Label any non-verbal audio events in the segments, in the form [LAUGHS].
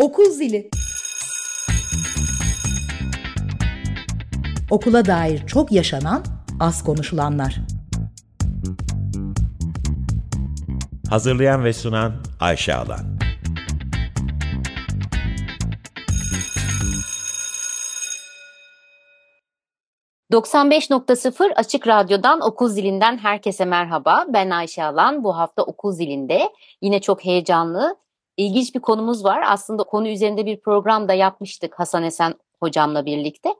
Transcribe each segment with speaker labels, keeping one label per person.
Speaker 1: Okul zili. Okula dair çok yaşanan, az konuşulanlar.
Speaker 2: Hazırlayan ve sunan Ayşe Alan.
Speaker 3: ...95.0 Açık Radyo'dan Okul Zilinden herkese merhaba. Ben Ayşe Alan. Bu hafta Okul Zilinde yine çok heyecanlı, ilginç bir konumuz var. Aslında konu üzerinde bir program da yapmıştık Hasan Esen hocamla birlikte.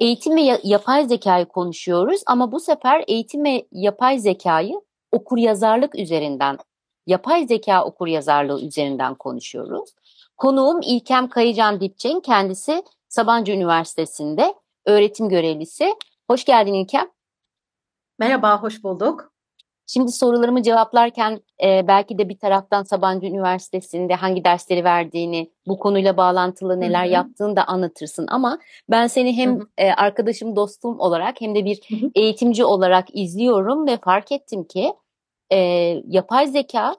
Speaker 3: Eğitim ve yapay zekayı konuşuyoruz ama bu sefer eğitim ve yapay zekayı okur yazarlık üzerinden, yapay zeka okur yazarlığı üzerinden konuşuyoruz. Konuğum İlkem Kayıcan Dipçen, kendisi Sabancı Üniversitesi'nde öğretim görevlisi. Hoş geldin İlkem.
Speaker 4: Merhaba, hoş bulduk.
Speaker 3: Şimdi sorularımı cevaplarken e, belki de bir taraftan Sabancı Üniversitesi'nde hangi dersleri verdiğini, bu konuyla bağlantılı neler Hı-hı. yaptığını da anlatırsın. Ama ben seni hem e, arkadaşım, dostum olarak hem de bir Hı-hı. eğitimci olarak izliyorum ve fark ettim ki e, yapay zeka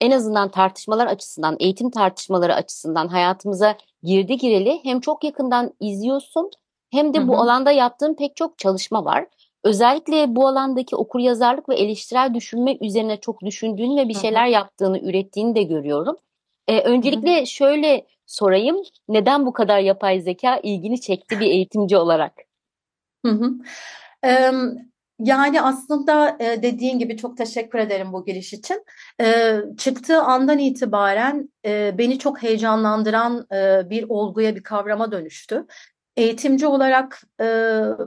Speaker 3: en azından tartışmalar açısından, eğitim tartışmaları açısından hayatımıza girdi gireli hem çok yakından izliyorsun hem de Hı-hı. bu alanda yaptığın pek çok çalışma var. Özellikle bu alandaki okur yazarlık ve eleştirel düşünme üzerine çok düşündüğünü ve bir şeyler yaptığını, ürettiğini de görüyorum. Ee, öncelikle Hı-hı. şöyle sorayım. Neden bu kadar yapay zeka ilgini çekti bir eğitimci olarak?
Speaker 4: Hı hı. Ee, yani aslında e, dediğin gibi çok teşekkür ederim bu giriş için. E, çıktığı andan itibaren e, beni çok heyecanlandıran e, bir olguya, bir kavrama dönüştü eğitimci olarak e,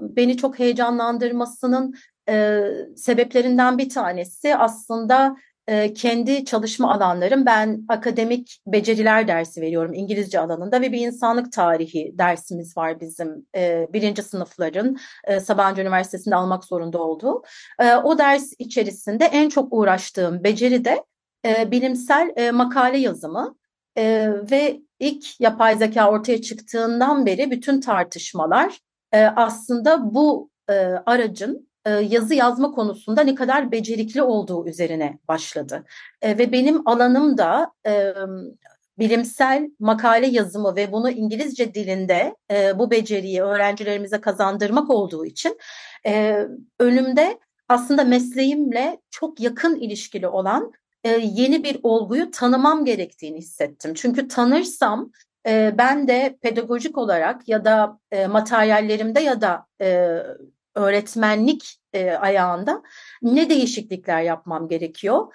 Speaker 4: beni çok heyecanlandırmasının e, sebeplerinden bir tanesi aslında e, kendi çalışma alanlarım. Ben akademik beceriler dersi veriyorum İngilizce alanında ve bir insanlık tarihi dersimiz var bizim e, birinci sınıfların e, Sabancı Üniversitesi'nde almak zorunda olduğu. E, o ders içerisinde en çok uğraştığım beceri de e, bilimsel e, makale yazımı. E, ve ilk yapay zeka ortaya çıktığından beri bütün tartışmalar e, aslında bu e, aracın e, yazı yazma konusunda ne kadar becerikli olduğu üzerine başladı. E, ve benim alanım da e, bilimsel makale yazımı ve bunu İngilizce dilinde e, bu beceriyi öğrencilerimize kazandırmak olduğu için e, önümde aslında mesleğimle çok yakın ilişkili olan e, yeni bir olguyu tanımam gerektiğini hissettim. Çünkü tanırsam e, ben de pedagojik olarak ya da e, materyallerimde ya da öğretmenlik e, ayağında ne değişiklikler yapmam gerekiyor?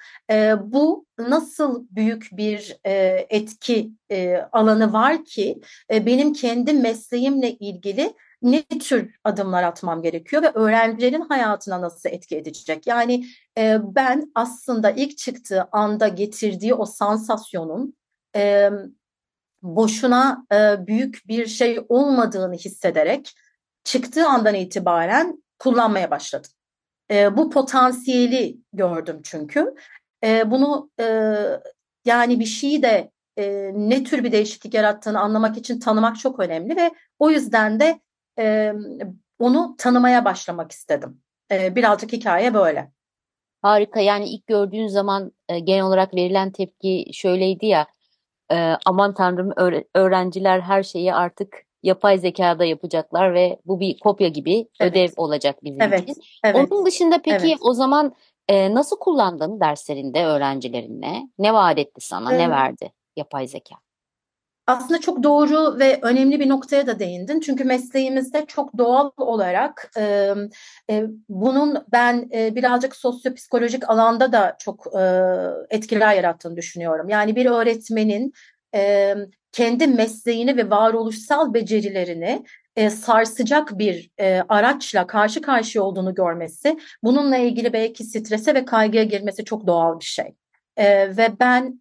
Speaker 4: Bu nasıl büyük bir etki alanı var ki benim kendi mesleğimle ilgili ne tür adımlar atmam gerekiyor ve öğrencilerin hayatına nasıl etki edecek? Yani e, ben aslında ilk çıktığı anda getirdiği o sansasyonun e, boşuna e, büyük bir şey olmadığını hissederek çıktığı andan itibaren kullanmaya başladım. E, bu potansiyeli gördüm çünkü. E, bunu e, yani bir şeyi de e, ne tür bir değişiklik yarattığını anlamak için tanımak çok önemli ve o yüzden de e, onu tanımaya başlamak istedim. E, birazcık hikaye böyle.
Speaker 3: Harika yani ilk gördüğün zaman e, genel olarak verilen tepki şöyleydi ya e, aman tanrım öğrenciler her şeyi artık yapay zekada yapacaklar ve bu bir kopya gibi evet. ödev olacak bizim evet. için. Evet. Onun dışında peki evet. o zaman e, nasıl kullandın derslerinde öğrencilerinle? Ne vaat etti sana? Evet. Ne verdi yapay zeka?
Speaker 4: Aslında çok doğru ve önemli bir noktaya da değindin. Çünkü mesleğimizde çok doğal olarak e, e, bunun ben e, birazcık sosyopsikolojik alanda da çok e, etkiler yarattığını düşünüyorum. Yani bir öğretmenin e, kendi mesleğini ve varoluşsal becerilerini e, sarsacak bir e, araçla karşı karşıya olduğunu görmesi, bununla ilgili belki strese ve kaygıya girmesi çok doğal bir şey. E, ve ben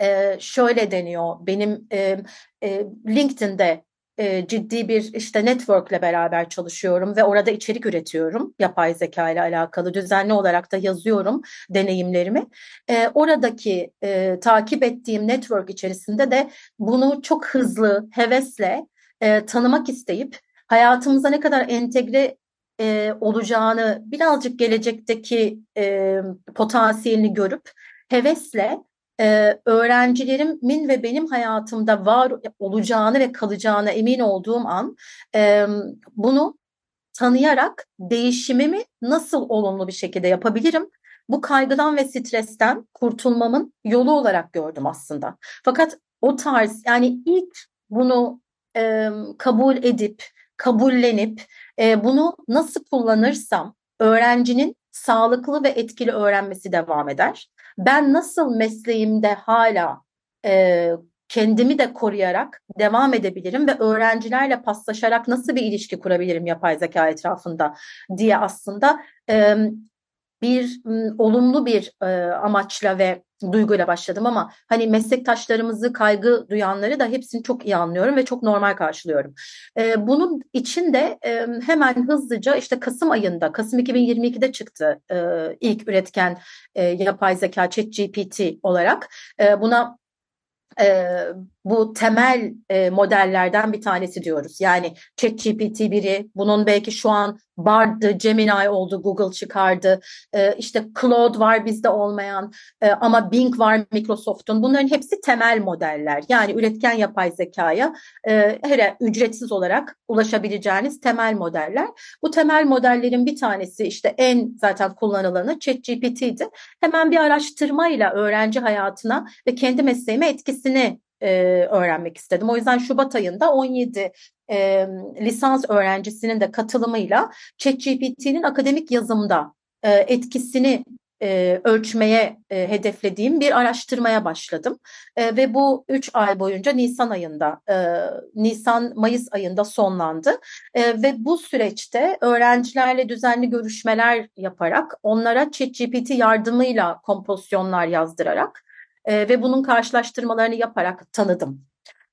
Speaker 4: e, şöyle deniyor benim e, e, LinkedIn'de e, ciddi bir işte networkle beraber çalışıyorum ve orada içerik üretiyorum yapay zeka ile alakalı düzenli olarak da yazıyorum deneyimlerimi. E, oradaki e, takip ettiğim network içerisinde de bunu çok hızlı hevesle e, tanımak isteyip hayatımıza ne kadar entegre e, olacağını birazcık gelecekteki e, potansiyelini görüp hevesle e, öğrencilerimin ve benim hayatımda var olacağını ve kalacağına emin olduğum an e, bunu tanıyarak değişimimi nasıl olumlu bir şekilde yapabilirim? Bu kaygıdan ve stresten kurtulmamın yolu olarak gördüm aslında. Fakat o tarz yani ilk bunu e, kabul edip, kabullenip e, bunu nasıl kullanırsam öğrencinin sağlıklı ve etkili öğrenmesi devam eder. Ben nasıl mesleğimde hala e, kendimi de koruyarak devam edebilirim ve öğrencilerle paslaşarak nasıl bir ilişki kurabilirim yapay zeka etrafında diye aslında e, bir olumlu bir e, amaçla ve duyguyla başladım ama hani meslektaşlarımızı kaygı duyanları da hepsini çok iyi anlıyorum ve çok normal karşılıyorum. E, bunun için de e, hemen hızlıca işte Kasım ayında, Kasım 2022'de çıktı e, ilk üretken e, yapay zeka ChatGPT olarak. E, buna e, bu temel e, modellerden bir tanesi diyoruz. Yani ChatGPT biri, bunun belki şu an Bard'dı, Gemini oldu, Google çıkardı. E, işte Claude var bizde olmayan e, ama Bing var Microsoft'un. Bunların hepsi temel modeller. Yani üretken yapay zekaya e, hele ücretsiz olarak ulaşabileceğiniz temel modeller. Bu temel modellerin bir tanesi işte en zaten kullanılanı ChatGPT'di. Hemen bir araştırmayla öğrenci hayatına ve kendi mesleğime etkisini e, öğrenmek istedim. O yüzden Şubat ayında 17 e, lisans öğrencisinin de katılımıyla ChatGPT'nin akademik yazımda e, etkisini e, ölçmeye e, hedeflediğim bir araştırmaya başladım. E, ve bu üç ay boyunca Nisan ayında, e, Nisan-Mayıs ayında sonlandı. E, ve bu süreçte öğrencilerle düzenli görüşmeler yaparak, onlara ChatGPT yardımıyla kompozisyonlar yazdırarak e, ve bunun karşılaştırmalarını yaparak tanıdım.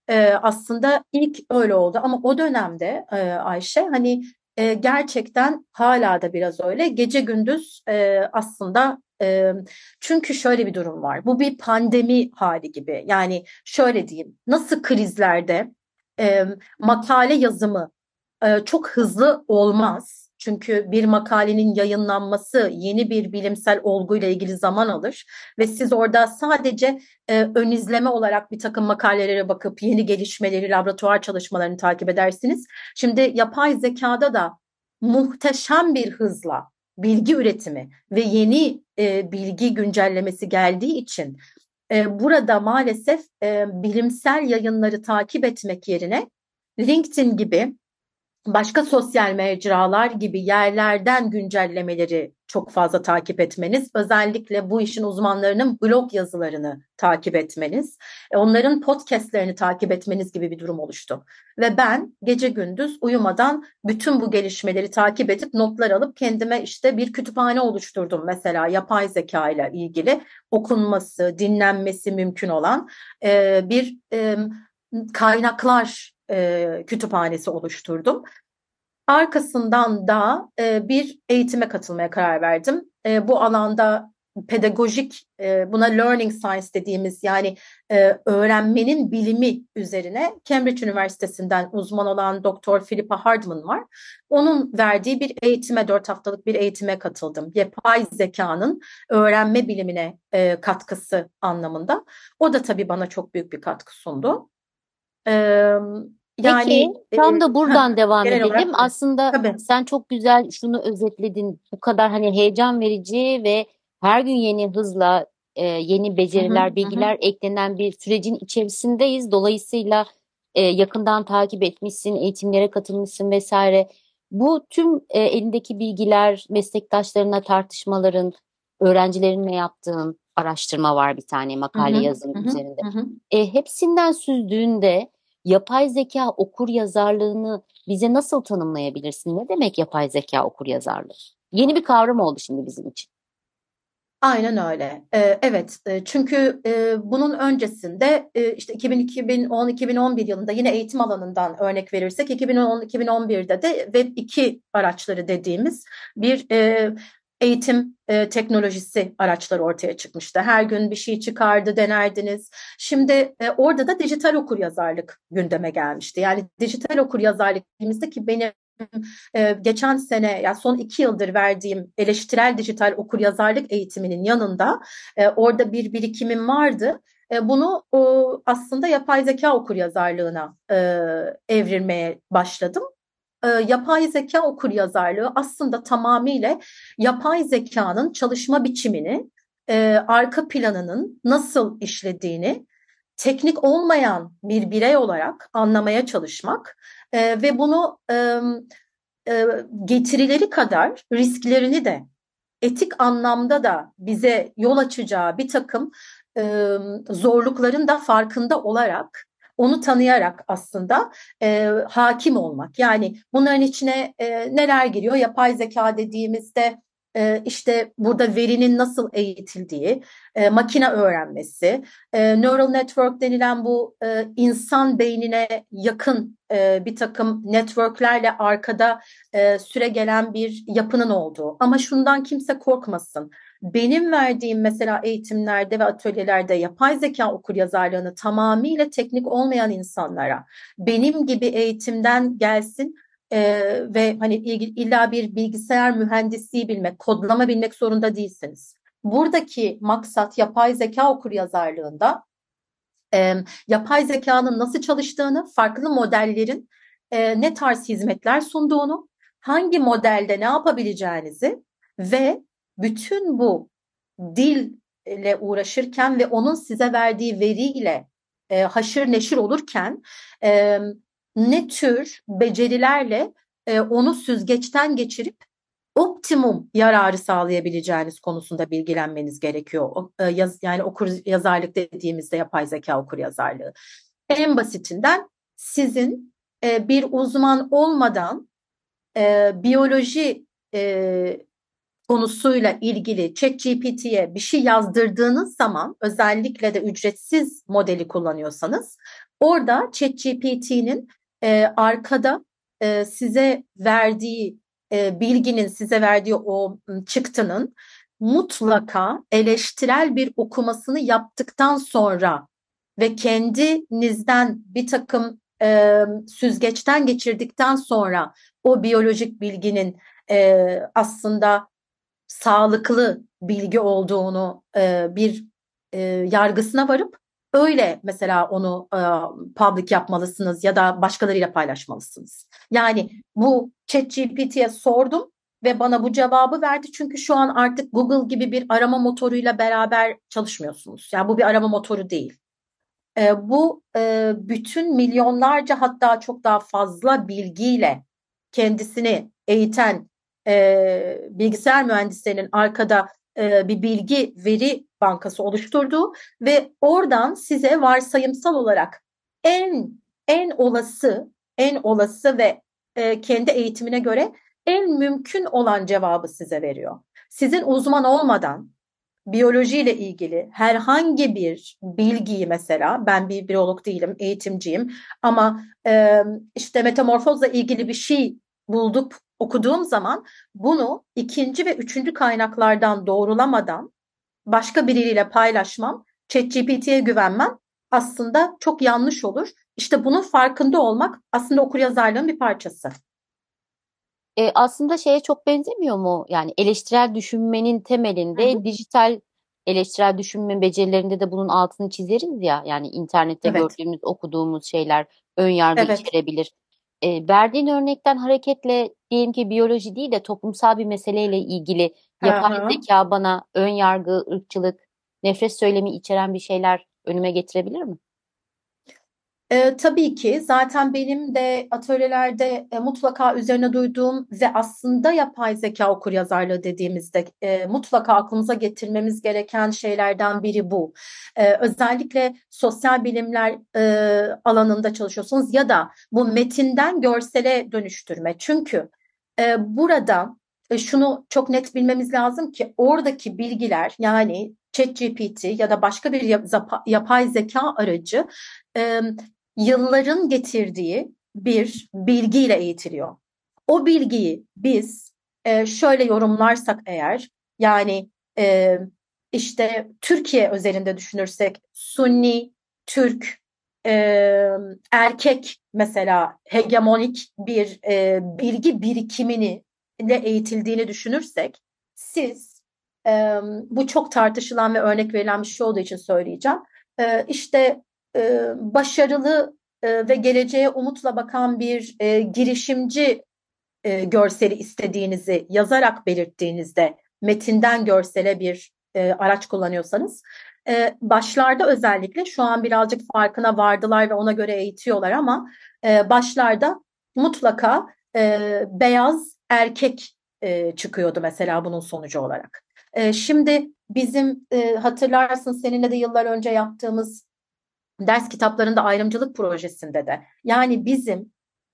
Speaker 4: E, aslında ilk öyle oldu ama o dönemde e, Ayşe hani e, gerçekten hala da biraz öyle. Gece gündüz e, aslında e, çünkü şöyle bir durum var. Bu bir pandemi hali gibi. Yani şöyle diyeyim nasıl krizlerde e, makale yazımı e, çok hızlı olmaz çünkü bir makalenin yayınlanması yeni bir bilimsel olguyla ilgili zaman alır ve siz orada sadece e, ön izleme olarak bir takım makalelere bakıp yeni gelişmeleri, laboratuvar çalışmalarını takip edersiniz. Şimdi yapay zekada da muhteşem bir hızla bilgi üretimi ve yeni e, bilgi güncellemesi geldiği için e, burada maalesef e, bilimsel yayınları takip etmek yerine LinkedIn gibi başka sosyal mecralar gibi yerlerden güncellemeleri çok fazla takip etmeniz, özellikle bu işin uzmanlarının blog yazılarını takip etmeniz, e, onların podcastlerini takip etmeniz gibi bir durum oluştu. Ve ben gece gündüz uyumadan bütün bu gelişmeleri takip edip notlar alıp kendime işte bir kütüphane oluşturdum mesela yapay zeka ile ilgili okunması, dinlenmesi mümkün olan e, bir kaynaklar e, kütüphanesi oluşturdum. Arkasından da e, bir eğitime katılmaya karar verdim. E, bu alanda pedagojik e, buna learning science dediğimiz yani e, öğrenmenin bilimi üzerine Cambridge Üniversitesi'nden uzman olan Doktor Philippa Hardman var. Onun verdiği bir eğitime, dört haftalık bir eğitime katıldım. Yapay zekanın öğrenme bilimine e, katkısı anlamında. O da tabii bana çok büyük bir katkı sundu.
Speaker 3: Yani Peki tam da buradan ha, devam edelim. Olarak, Aslında
Speaker 4: tabii.
Speaker 3: sen çok güzel şunu özetledin. Bu kadar hani heyecan verici ve her gün yeni hızla e, yeni beceriler, hı hı, bilgiler hı. eklenen bir sürecin içerisindeyiz. Dolayısıyla e, yakından takip etmişsin, eğitimlere katılmışsın vesaire. Bu tüm e, elindeki bilgiler, meslektaşlarına tartışmaların, öğrencilerinle yaptığın araştırma var bir tane makale yazım üzerinde. Hı hı. E, hepsinden süzdüğünde yapay zeka okur yazarlığını bize nasıl tanımlayabilirsin? Ne demek yapay zeka okur yazarlığı? Yeni bir kavram oldu şimdi bizim için.
Speaker 4: Aynen öyle. Ee, evet, e, çünkü e, bunun öncesinde e, işte 2010-2011 yılında yine eğitim alanından örnek verirsek 2010-2011'de de Web 2 araçları dediğimiz bir eğitim e, teknolojisi araçları ortaya çıkmıştı. Her gün bir şey çıkardı, denerdiniz. Şimdi e, orada da dijital okur yazarlık gündeme gelmişti. Yani dijital okur yazarlık dediğimizde ki benim e, geçen sene yani son iki yıldır verdiğim eleştirel dijital okur yazarlık eğitiminin yanında e, orada bir birikimim vardı. E, bunu aslında yapay zeka okur yazarlığına e, evrilmeye başladım. E, yapay zeka okur yazarlığı aslında tamamıyla yapay zekanın çalışma biçimini, e, arka planının nasıl işlediğini teknik olmayan bir birey olarak anlamaya çalışmak e, ve bunu e, e, getirileri kadar risklerini de etik anlamda da bize yol açacağı bir takım e, zorlukların da farkında olarak onu tanıyarak aslında e, hakim olmak. Yani bunların içine e, neler giriyor? Yapay zeka dediğimizde e, işte burada verinin nasıl eğitildiği, e, makine öğrenmesi, e, neural network denilen bu e, insan beynine yakın e, bir takım networklerle arkada e, süre gelen bir yapının olduğu. Ama şundan kimse korkmasın. Benim verdiğim mesela eğitimlerde ve atölyelerde yapay zeka okur yazarlığını tamamıyla teknik olmayan insanlara benim gibi eğitimden gelsin e, ve hani illa bir bilgisayar mühendisliği bilmek, kodlama bilmek zorunda değilsiniz. Buradaki maksat yapay zeka okur yazarlığında e, yapay zekanın nasıl çalıştığını, farklı modellerin e, ne tarz hizmetler sunduğunu, hangi modelde ne yapabileceğinizi ve bütün bu dille uğraşırken ve onun size verdiği veriyle e, haşır neşir olurken e, ne tür becerilerle e, onu süzgeçten geçirip optimum yararı sağlayabileceğiniz konusunda bilgilenmeniz gerekiyor. E, yaz, yani okur yazarlık dediğimizde yapay zeka okur yazarlığı. En basitinden sizin e, bir uzman olmadan e, biyoloji e, konusuyla ilgili ChatGPT'ye bir şey yazdırdığınız zaman özellikle de ücretsiz modeli kullanıyorsanız orada ChatGPT'nin e, arkada e, size verdiği e, bilginin size verdiği o çıktının mutlaka eleştirel bir okumasını yaptıktan sonra ve kendinizden bir takım e, süzgeçten geçirdikten sonra o biyolojik bilginin e, aslında sağlıklı bilgi olduğunu e, bir e, yargısına varıp öyle mesela onu e, public yapmalısınız ya da başkalarıyla paylaşmalısınız. Yani bu ChatGPT'ye sordum ve bana bu cevabı verdi çünkü şu an artık Google gibi bir arama motoruyla beraber çalışmıyorsunuz. Yani bu bir arama motoru değil. E, bu e, bütün milyonlarca hatta çok daha fazla bilgiyle kendisini eğiten e, bilgisayar mühendislerinin arkada e, bir bilgi veri bankası oluşturduğu ve oradan size varsayımsal olarak en en olası en olası ve e, kendi eğitimine göre en mümkün olan cevabı size veriyor. Sizin uzman olmadan biyolojiyle ilgili herhangi bir bilgiyi mesela ben bir biyolog değilim eğitimciyim ama e, işte metamorfozla ilgili bir şey bulduk okuduğum zaman bunu ikinci ve üçüncü kaynaklardan doğrulamadan başka biriyle paylaşmam, ChatGPT'ye güvenmem aslında çok yanlış olur. İşte bunun farkında olmak aslında okuryazarlığın bir parçası.
Speaker 3: E, aslında şeye çok benzemiyor mu? Yani eleştirel düşünmenin temelinde hı hı. dijital eleştirel düşünme becerilerinde de bunun altını çizeriz ya. Yani internette evet. gördüğümüz, okuduğumuz şeyler ön yargı evet. içerebilir. E, verdiğin örnekten hareketle diyelim ki biyoloji değil de toplumsal bir meseleyle ilgili yapay Hı-hı. zeka bana ön yargı, ırkçılık, nefret söylemi içeren bir şeyler önüme getirebilir mi?
Speaker 4: E, tabii ki zaten benim de atölyelerde e, mutlaka üzerine duyduğum ve aslında yapay zeka okur yazarlığı dediğimizde e, mutlaka aklımıza getirmemiz gereken şeylerden biri bu. E, özellikle sosyal bilimler e, alanında çalışıyorsunuz ya da bu metinden görsele dönüştürme. Çünkü e, burada e, şunu çok net bilmemiz lazım ki oradaki bilgiler yani ChatGPT ya da başka bir yapay zeka aracı yılların getirdiği bir bilgiyle eğitiliyor. O bilgiyi biz e, şöyle yorumlarsak eğer yani e, işte Türkiye özelinde düşünürsek Sunni, Türk e, erkek mesela hegemonik bir e, bilgi birikimini de eğitildiğini düşünürsek siz e, bu çok tartışılan ve örnek verilen bir şey olduğu için söyleyeceğim. E, işte e, başarılı e, ve geleceğe umutla bakan bir e, girişimci e, görseli istediğinizi yazarak belirttiğinizde metinden görsele bir e, araç kullanıyorsanız e, başlarda özellikle şu an birazcık farkına vardılar ve ona göre eğitiyorlar ama e, başlarda mutlaka e, beyaz erkek e, çıkıyordu mesela bunun sonucu olarak. E, şimdi bizim e, hatırlarsın seninle de yıllar önce yaptığımız ders kitaplarında ayrımcılık projesinde de. Yani bizim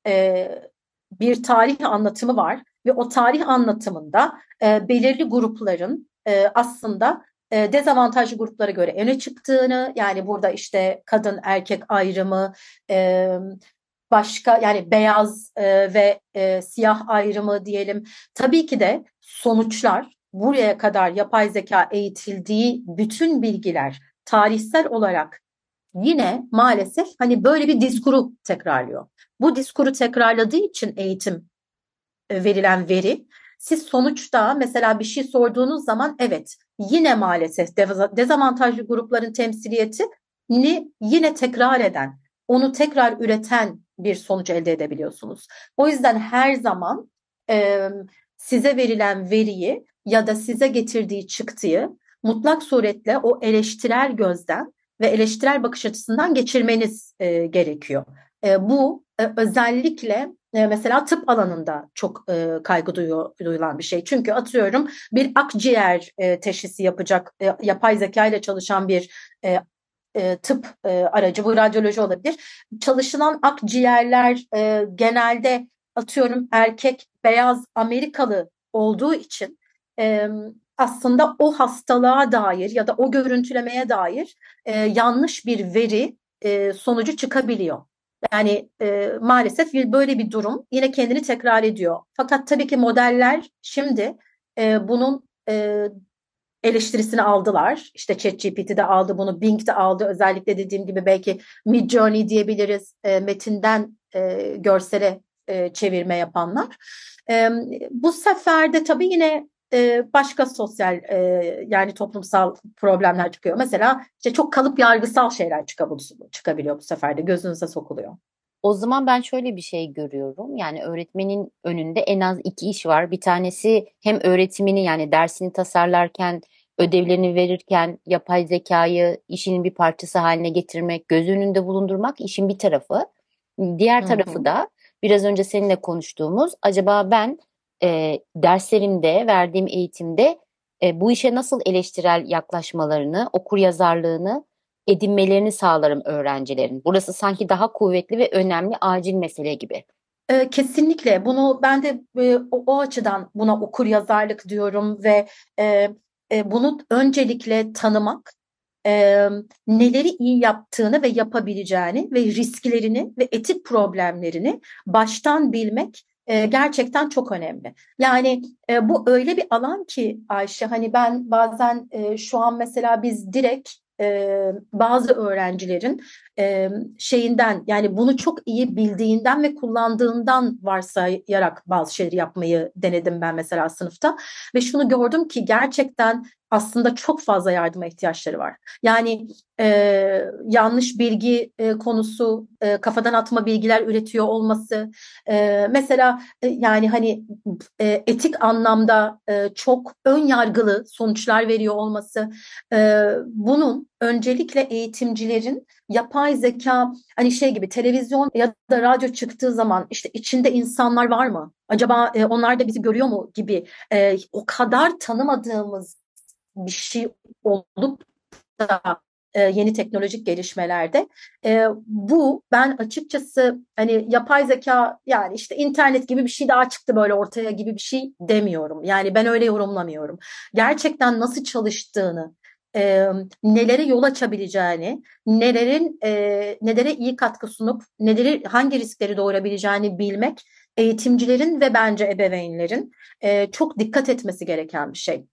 Speaker 4: e, bir tarih anlatımı var ve o tarih anlatımında e, belirli grupların e, aslında e, dezavantajlı gruplara göre öne çıktığını yani burada işte kadın erkek ayrımı e, başka yani beyaz e, ve e, siyah ayrımı diyelim. Tabii ki de sonuçlar buraya kadar yapay zeka eğitildiği bütün bilgiler tarihsel olarak yine maalesef hani böyle bir diskuru tekrarlıyor. Bu diskuru tekrarladığı için eğitim e, verilen veri siz sonuçta mesela bir şey sorduğunuz zaman evet yine maalesef dezavantajlı grupların temsiliyetini yine tekrar eden, onu tekrar üreten bir sonuç elde edebiliyorsunuz. O yüzden her zaman e, size verilen veriyi ya da size getirdiği çıktıyı mutlak suretle o eleştirel gözden ve eleştirel bakış açısından geçirmeniz e, gerekiyor. E, bu e, özellikle e, mesela tıp alanında çok e, kaygı duyuyor, duyulan bir şey. Çünkü atıyorum bir akciğer e, teşhisi yapacak e, yapay zeka ile çalışan bir e, e, tıp e, aracı bu radyoloji olabilir. Çalışılan akciğerler e, genelde atıyorum erkek beyaz Amerikalı olduğu için e, aslında o hastalığa dair ya da o görüntülemeye dair e, yanlış bir veri e, sonucu çıkabiliyor. Yani e, maalesef böyle bir durum yine kendini tekrar ediyor. Fakat tabii ki modeller şimdi e, bunun e, eleştirisini aldılar. İşte ChatGPT de aldı bunu, Bing de aldı. Özellikle dediğim gibi belki Midjourney diyebiliriz e, metinden e, görsele e, çevirme yapanlar. E, bu sefer de tabii yine e, başka sosyal e, yani toplumsal problemler çıkıyor. Mesela işte çok kalıp yargısal şeyler çıkabiliyor bu sefer de gözünüze sokuluyor.
Speaker 3: O zaman ben şöyle bir şey görüyorum. Yani öğretmenin önünde en az iki iş var. Bir tanesi hem öğretimini yani dersini tasarlarken, ödevlerini verirken yapay zekayı işinin bir parçası haline getirmek, göz önünde bulundurmak işin bir tarafı. Diğer tarafı da biraz önce seninle konuştuğumuz acaba ben e, derslerimde, verdiğim eğitimde e, bu işe nasıl eleştirel yaklaşmalarını, okur yazarlığını edinmelerini sağlarım öğrencilerin. Burası sanki daha kuvvetli ve önemli acil mesele gibi.
Speaker 4: E, kesinlikle bunu ben de e, o, o açıdan buna okur yazarlık diyorum ve e, e, bunu öncelikle tanımak, e, neleri iyi yaptığını ve yapabileceğini ve risklerini ve etik problemlerini baştan bilmek e, gerçekten çok önemli. Yani e, bu öyle bir alan ki Ayşe hani ben bazen e, şu an mesela biz direkt e, bazı öğrencilerin e, şeyinden yani bunu çok iyi bildiğinden ve kullandığından varsayarak bazı şeyleri yapmayı denedim ben mesela sınıfta ve şunu gördüm ki gerçekten aslında çok fazla yardıma ihtiyaçları var. Yani e, yanlış bilgi e, konusu, e, kafadan atma bilgiler üretiyor olması, e, mesela e, yani hani e, etik anlamda e, çok ön yargılı sonuçlar veriyor olması, e, bunun öncelikle eğitimcilerin yapay zeka hani şey gibi televizyon ya da radyo çıktığı zaman işte içinde insanlar var mı? Acaba e, onlar da bizi görüyor mu gibi e, o kadar tanımadığımız bir şey olup da e, yeni teknolojik gelişmelerde e, bu ben açıkçası hani yapay zeka yani işte internet gibi bir şey daha çıktı böyle ortaya gibi bir şey demiyorum. Yani ben öyle yorumlamıyorum. Gerçekten nasıl çalıştığını e, nelere yol açabileceğini, nelerin e, nelere iyi katkı sunup neleri hangi riskleri doğurabileceğini bilmek eğitimcilerin ve bence ebeveynlerin e, çok dikkat etmesi gereken bir şey.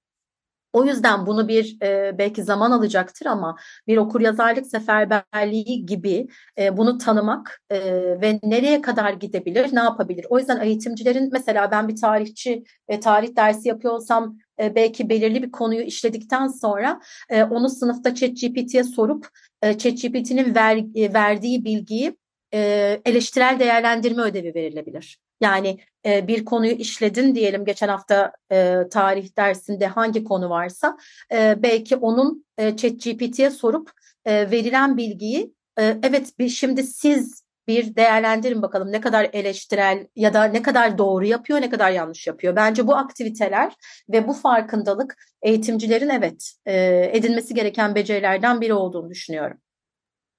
Speaker 4: O yüzden bunu bir e, belki zaman alacaktır ama bir okuryazarlık seferberliği gibi e, bunu tanımak e, ve nereye kadar gidebilir, ne yapabilir? O yüzden eğitimcilerin mesela ben bir tarihçi ve tarih dersi yapıyorsam e, belki belirli bir konuyu işledikten sonra e, onu sınıfta ChatGPT'ye sorup e, ChatGPT'nin ver, e, verdiği bilgiyi e, eleştirel değerlendirme ödevi verilebilir. Yani e, bir konuyu işledin diyelim geçen hafta e, tarih dersinde hangi konu varsa e, belki onun e, ChatGPT'ye sorup e, verilen bilgiyi e, evet bir, şimdi siz bir değerlendirin bakalım ne kadar eleştirel ya da ne kadar doğru yapıyor ne kadar yanlış yapıyor. Bence bu aktiviteler ve bu farkındalık eğitimcilerin evet e, edinmesi gereken becerilerden biri olduğunu düşünüyorum.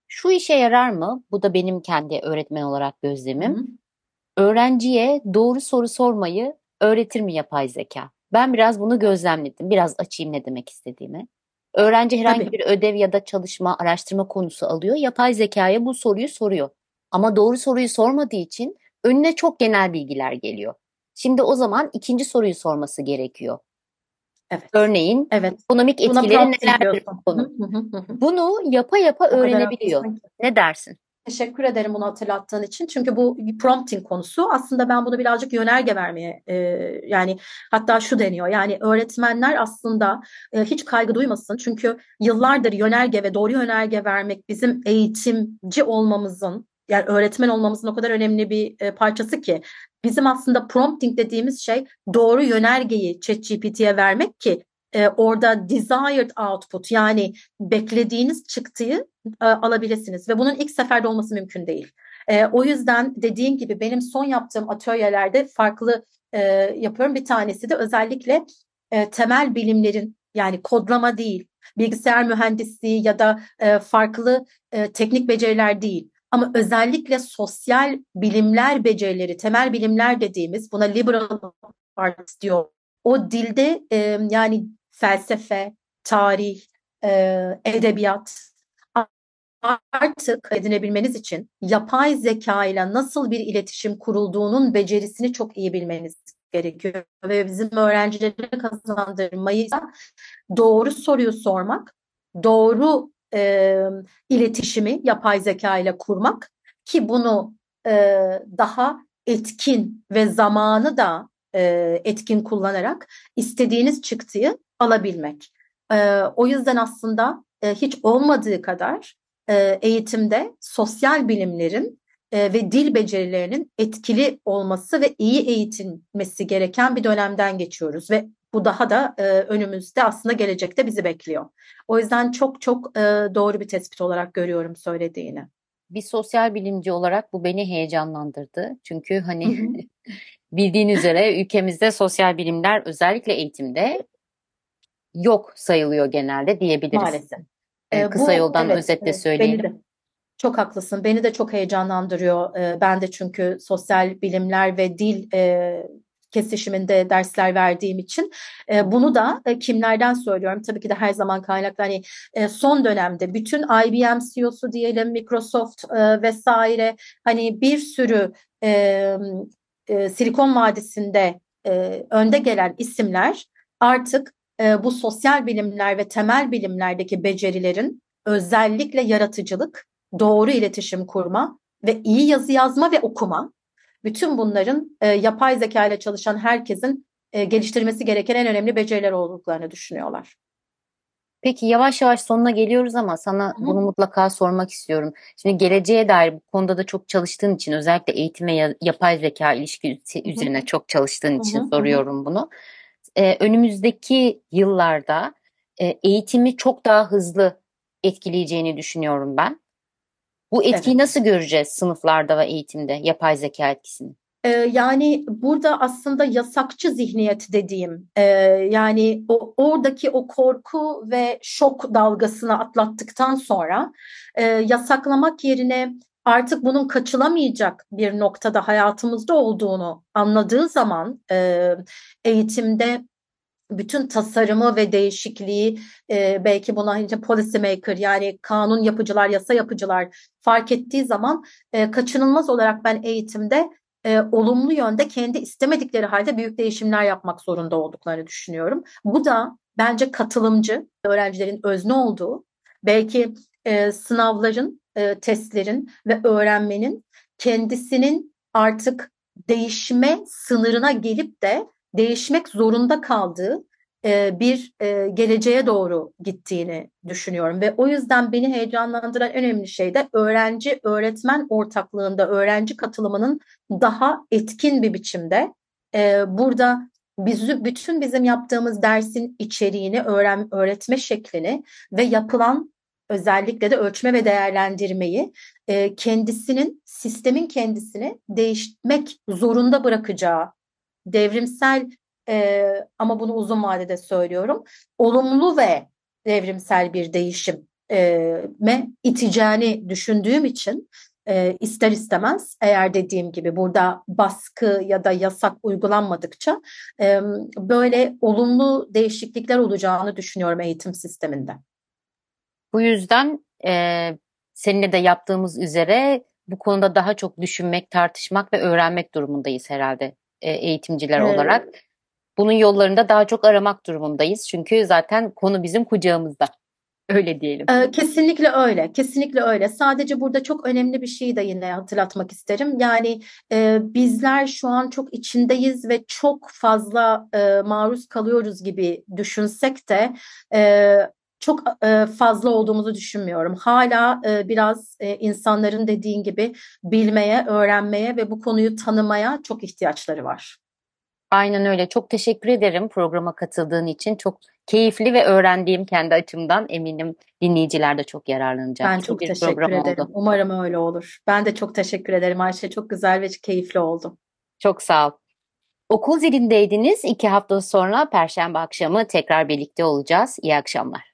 Speaker 3: Şu işe yarar mı? Bu da benim kendi öğretmen olarak gözlemim. Hı-hı. Öğrenciye doğru soru sormayı öğretir mi yapay zeka? Ben biraz bunu gözlemledim. Biraz açayım ne demek istediğimi. Öğrenci herhangi Tabii. bir ödev ya da çalışma, araştırma konusu alıyor. Yapay zekaya bu soruyu soruyor. Ama doğru soruyu sormadığı için önüne çok genel bilgiler geliyor. Şimdi o zaman ikinci soruyu sorması gerekiyor. Evet. Örneğin evet. ekonomik etkileri nelerdir bu konu? Bunu yapa yapa öğrenebiliyor. Ne dersin?
Speaker 4: Teşekkür ederim bunu hatırlattığın için. Çünkü bu prompting konusu. Aslında ben bunu birazcık yönerge vermeye e, yani hatta şu deniyor. Yani öğretmenler aslında e, hiç kaygı duymasın. Çünkü yıllardır yönerge ve doğru yönerge vermek bizim eğitimci olmamızın yani öğretmen olmamızın o kadar önemli bir e, parçası ki bizim aslında prompting dediğimiz şey doğru yönergeyi ChatGPT'ye vermek ki e, orada desired output yani beklediğiniz çıktıyı e, alabilirsiniz ve bunun ilk seferde olması mümkün değil. E, o yüzden dediğim gibi benim son yaptığım atölyelerde farklı e, yapıyorum. Bir tanesi de özellikle e, temel bilimlerin yani kodlama değil, bilgisayar mühendisliği ya da e, farklı e, teknik beceriler değil. Ama özellikle sosyal bilimler becerileri, temel bilimler dediğimiz buna liberal arts diyor. O dilde e, yani felsefe, tarih, edebiyat artık edinebilmeniz için yapay zeka ile nasıl bir iletişim kurulduğunun becerisini çok iyi bilmeniz gerekiyor. Ve bizim öğrencilere kazandırmayı doğru soruyu sormak, doğru e, iletişimi yapay zeka ile kurmak ki bunu e, daha etkin ve zamanı da e, etkin kullanarak istediğiniz çıktıyı alabilmek. E, o yüzden aslında e, hiç olmadığı kadar e, eğitimde sosyal bilimlerin e, ve dil becerilerinin etkili olması ve iyi eğitilmesi gereken bir dönemden geçiyoruz ve bu daha da e, önümüzde aslında gelecekte bizi bekliyor. O yüzden çok çok e, doğru bir tespit olarak görüyorum söylediğini.
Speaker 3: Bir sosyal bilimci olarak bu beni heyecanlandırdı. Çünkü hani [LAUGHS] bildiğin üzere ülkemizde sosyal bilimler özellikle eğitimde yok sayılıyor genelde diyebiliriz. Maalesef. Ee, Kısa bu, yoldan evet, özetle söyleyelim.
Speaker 4: Beni de, çok haklısın. Beni de çok heyecanlandırıyor. Ee, ben de çünkü sosyal bilimler ve dil e, kesişiminde dersler verdiğim için e, bunu da e, kimlerden söylüyorum tabii ki de her zaman kaynaklı hani e, son dönemde bütün IBM CEO'su diyelim Microsoft e, vesaire hani bir sürü e, e, Silikon Vadisi'nde e, önde gelen isimler artık e, bu sosyal bilimler ve temel bilimlerdeki becerilerin özellikle yaratıcılık, doğru iletişim kurma ve iyi yazı yazma ve okuma bütün bunların e, yapay zeka ile çalışan herkesin e, geliştirmesi gereken en önemli beceriler olduklarını düşünüyorlar.
Speaker 3: Peki yavaş yavaş sonuna geliyoruz ama sana Hı. bunu mutlaka sormak istiyorum. Şimdi geleceğe dair bu konuda da çok çalıştığın için özellikle eğitim ve yapay zeka ilişkisi üzerine çok çalıştığın için Hı. soruyorum bunu e, önümüzdeki yıllarda e, eğitimi çok daha hızlı etkileyeceğini düşünüyorum ben. Bu etkiyi evet. nasıl göreceğiz sınıflarda ve eğitimde yapay zeka etkisini?
Speaker 4: Ee, yani burada aslında yasakçı zihniyet dediğim e, yani o oradaki o korku ve şok dalgasını atlattıktan sonra e, yasaklamak yerine artık bunun kaçılamayacak bir noktada hayatımızda olduğunu anladığı zaman e, eğitimde bütün tasarımı ve değişikliği e, belki buna işte policy maker yani kanun yapıcılar, yasa yapıcılar fark ettiği zaman e, kaçınılmaz olarak ben eğitimde e, olumlu yönde kendi istemedikleri halde büyük değişimler yapmak zorunda olduklarını düşünüyorum. Bu da bence katılımcı öğrencilerin özne olduğu, belki e, sınavların, e, testlerin ve öğrenmenin kendisinin artık değişme sınırına gelip de değişmek zorunda kaldığı e, bir e, geleceğe doğru gittiğini düşünüyorum. Ve o yüzden beni heyecanlandıran önemli şey de öğrenci öğretmen ortaklığında öğrenci katılımının daha etkin bir biçimde e, burada biz, bütün bizim yaptığımız dersin içeriğini, öğren, öğretme şeklini ve yapılan özellikle de ölçme ve değerlendirmeyi kendisinin, sistemin kendisini değişmek zorunda bırakacağı devrimsel e, ama bunu uzun vadede söylüyorum. Olumlu ve devrimsel bir değişim me iteceğini düşündüğüm için e, ister istemez eğer dediğim gibi burada baskı ya da yasak uygulanmadıkça e, böyle olumlu değişiklikler olacağını düşünüyorum eğitim sisteminde.
Speaker 3: Bu yüzden e, seninle de yaptığımız üzere bu konuda daha çok düşünmek, tartışmak ve öğrenmek durumundayız herhalde e, eğitimciler evet. olarak. Bunun yollarında daha çok aramak durumundayız. Çünkü zaten konu bizim kucağımızda. [LAUGHS] Öyle diyelim.
Speaker 4: Kesinlikle öyle. Kesinlikle öyle. Sadece burada çok önemli bir şeyi de yine hatırlatmak isterim. Yani e, bizler şu an çok içindeyiz ve çok fazla e, maruz kalıyoruz gibi düşünsek de e, çok e, fazla olduğumuzu düşünmüyorum. Hala e, biraz e, insanların dediğin gibi bilmeye, öğrenmeye ve bu konuyu tanımaya çok ihtiyaçları var.
Speaker 3: Aynen öyle. Çok teşekkür ederim programa katıldığın için. Çok keyifli ve öğrendiğim kendi açımdan eminim dinleyiciler de çok yararlanacak.
Speaker 4: Ben çok teşekkür ederim. Oldu. Umarım öyle olur. Ben de çok teşekkür ederim Ayşe. Çok güzel ve keyifli oldu.
Speaker 3: Çok sağ ol. Okul zilindeydiniz. İki hafta sonra Perşembe akşamı tekrar birlikte olacağız. İyi akşamlar.